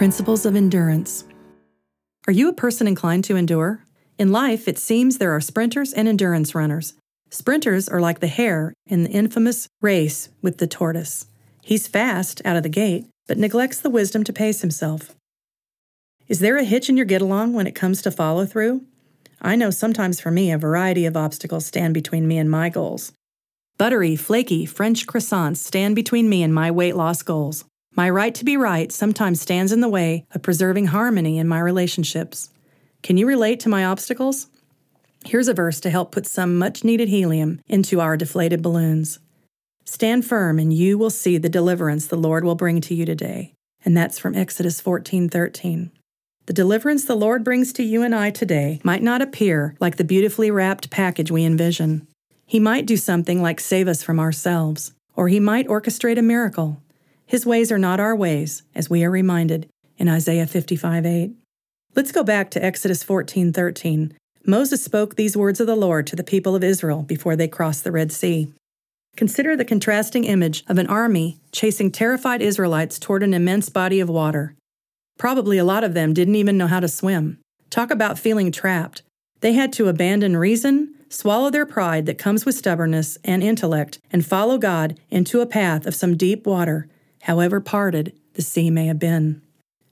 Principles of Endurance. Are you a person inclined to endure? In life, it seems there are sprinters and endurance runners. Sprinters are like the hare in the infamous race with the tortoise. He's fast out of the gate, but neglects the wisdom to pace himself. Is there a hitch in your get along when it comes to follow through? I know sometimes for me, a variety of obstacles stand between me and my goals. Buttery, flaky French croissants stand between me and my weight loss goals. My right to be right sometimes stands in the way of preserving harmony in my relationships. Can you relate to my obstacles? Here's a verse to help put some much needed helium into our deflated balloons. Stand firm and you will see the deliverance the Lord will bring to you today. And that's from Exodus 14:13. The deliverance the Lord brings to you and I today might not appear like the beautifully wrapped package we envision. He might do something like save us from ourselves, or he might orchestrate a miracle. His ways are not our ways, as we are reminded in Isaiah 55 8. Let's go back to Exodus 14 13. Moses spoke these words of the Lord to the people of Israel before they crossed the Red Sea. Consider the contrasting image of an army chasing terrified Israelites toward an immense body of water. Probably a lot of them didn't even know how to swim. Talk about feeling trapped. They had to abandon reason, swallow their pride that comes with stubbornness and intellect, and follow God into a path of some deep water however parted the sea may have been.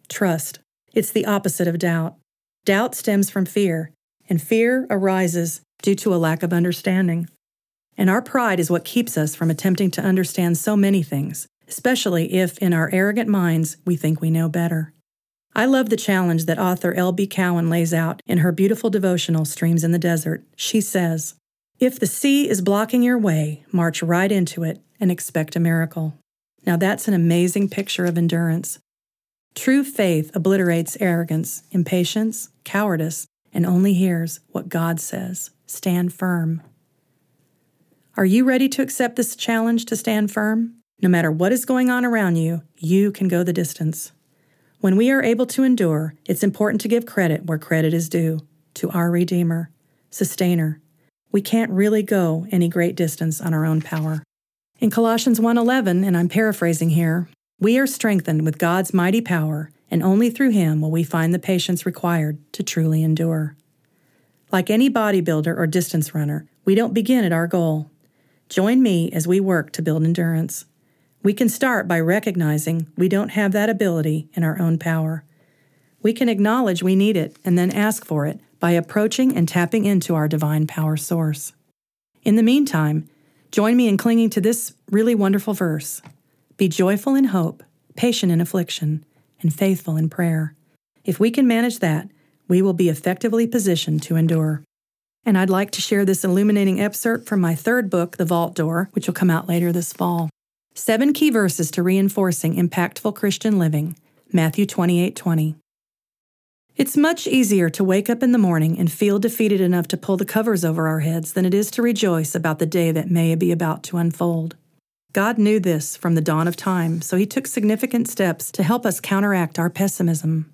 Trust. It's the opposite of doubt. Doubt stems from fear, and fear arises due to a lack of understanding. And our pride is what keeps us from attempting to understand so many things, especially if in our arrogant minds we think we know better. I love the challenge that author L.B. Cowman lays out in her beautiful devotional Streams in the Desert. She says, If the sea is blocking your way, march right into it and expect a miracle. Now that's an amazing picture of endurance. True faith obliterates arrogance, impatience, cowardice, and only hears what God says. Stand firm. Are you ready to accept this challenge to stand firm? No matter what is going on around you, you can go the distance. When we are able to endure, it's important to give credit where credit is due to our Redeemer, Sustainer. We can't really go any great distance on our own power. In Colossians 1:11, and I'm paraphrasing here, we are strengthened with God's mighty power, and only through him will we find the patience required to truly endure. Like any bodybuilder or distance runner, we don't begin at our goal. Join me as we work to build endurance. We can start by recognizing we don't have that ability in our own power. We can acknowledge we need it and then ask for it by approaching and tapping into our divine power source. In the meantime, Join me in clinging to this really wonderful verse Be joyful in hope, patient in affliction, and faithful in prayer. If we can manage that, we will be effectively positioned to endure. And I'd like to share this illuminating excerpt from my third book, The Vault Door, which will come out later this fall. Seven key verses to reinforcing impactful Christian living. Matthew 28 20. It's much easier to wake up in the morning and feel defeated enough to pull the covers over our heads than it is to rejoice about the day that may be about to unfold. God knew this from the dawn of time, so He took significant steps to help us counteract our pessimism.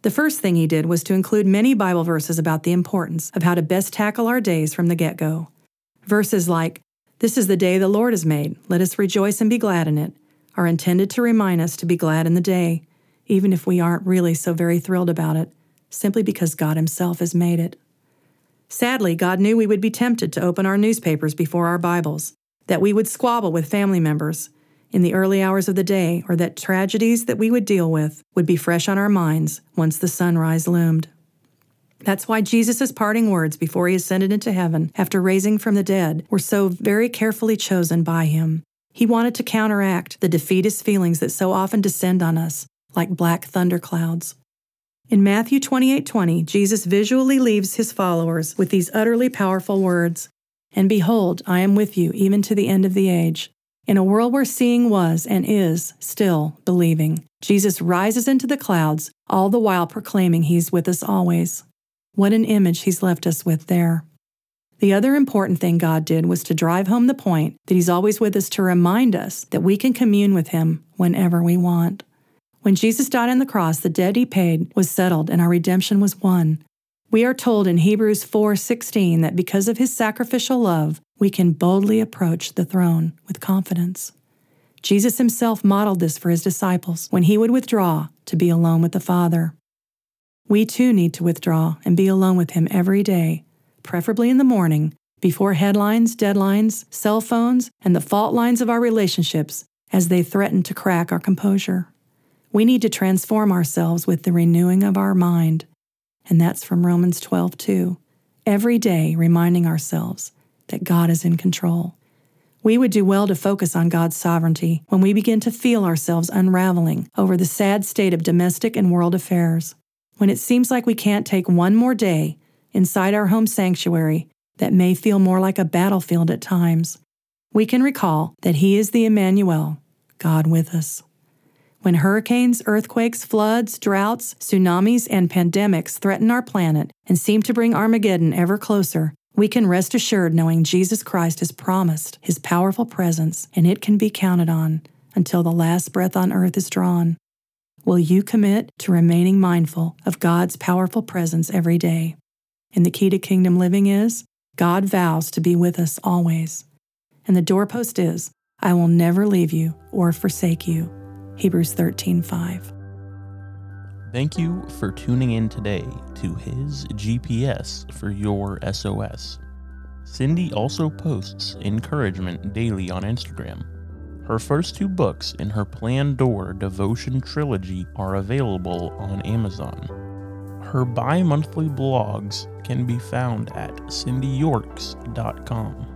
The first thing He did was to include many Bible verses about the importance of how to best tackle our days from the get go. Verses like, This is the day the Lord has made, let us rejoice and be glad in it, are intended to remind us to be glad in the day even if we aren't really so very thrilled about it, simply because God Himself has made it. Sadly, God knew we would be tempted to open our newspapers before our Bibles, that we would squabble with family members in the early hours of the day, or that tragedies that we would deal with would be fresh on our minds once the sunrise loomed. That's why Jesus' parting words before he ascended into heaven after raising from the dead were so very carefully chosen by him. He wanted to counteract the defeatist feelings that so often descend on us like black thunderclouds. In Matthew 28:20, Jesus visually leaves his followers with these utterly powerful words, "And behold, I am with you even to the end of the age." In a world where seeing was and is still believing, Jesus rises into the clouds, all the while proclaiming he's with us always. What an image he's left us with there. The other important thing God did was to drive home the point that he's always with us to remind us that we can commune with him whenever we want. When Jesus died on the cross, the debt he paid was settled and our redemption was won. We are told in Hebrews 4:16 that because of his sacrificial love, we can boldly approach the throne with confidence. Jesus himself modeled this for his disciples when he would withdraw to be alone with the Father. We too need to withdraw and be alone with him every day, preferably in the morning, before headlines, deadlines, cell phones, and the fault lines of our relationships as they threaten to crack our composure. We need to transform ourselves with the renewing of our mind. And that's from Romans 12, 2. Every day, reminding ourselves that God is in control. We would do well to focus on God's sovereignty when we begin to feel ourselves unraveling over the sad state of domestic and world affairs. When it seems like we can't take one more day inside our home sanctuary that may feel more like a battlefield at times, we can recall that He is the Emmanuel, God with us. When hurricanes, earthquakes, floods, droughts, tsunamis, and pandemics threaten our planet and seem to bring Armageddon ever closer, we can rest assured knowing Jesus Christ has promised his powerful presence and it can be counted on until the last breath on earth is drawn. Will you commit to remaining mindful of God's powerful presence every day? And the key to kingdom living is God vows to be with us always. And the doorpost is, I will never leave you or forsake you. Hebrews 13:5. Thank you for tuning in today to his GPS for your SOS. Cindy also posts encouragement daily on Instagram. Her first two books in her Plan Door Devotion trilogy are available on Amazon. Her bi monthly blogs can be found at cindyyorks.com.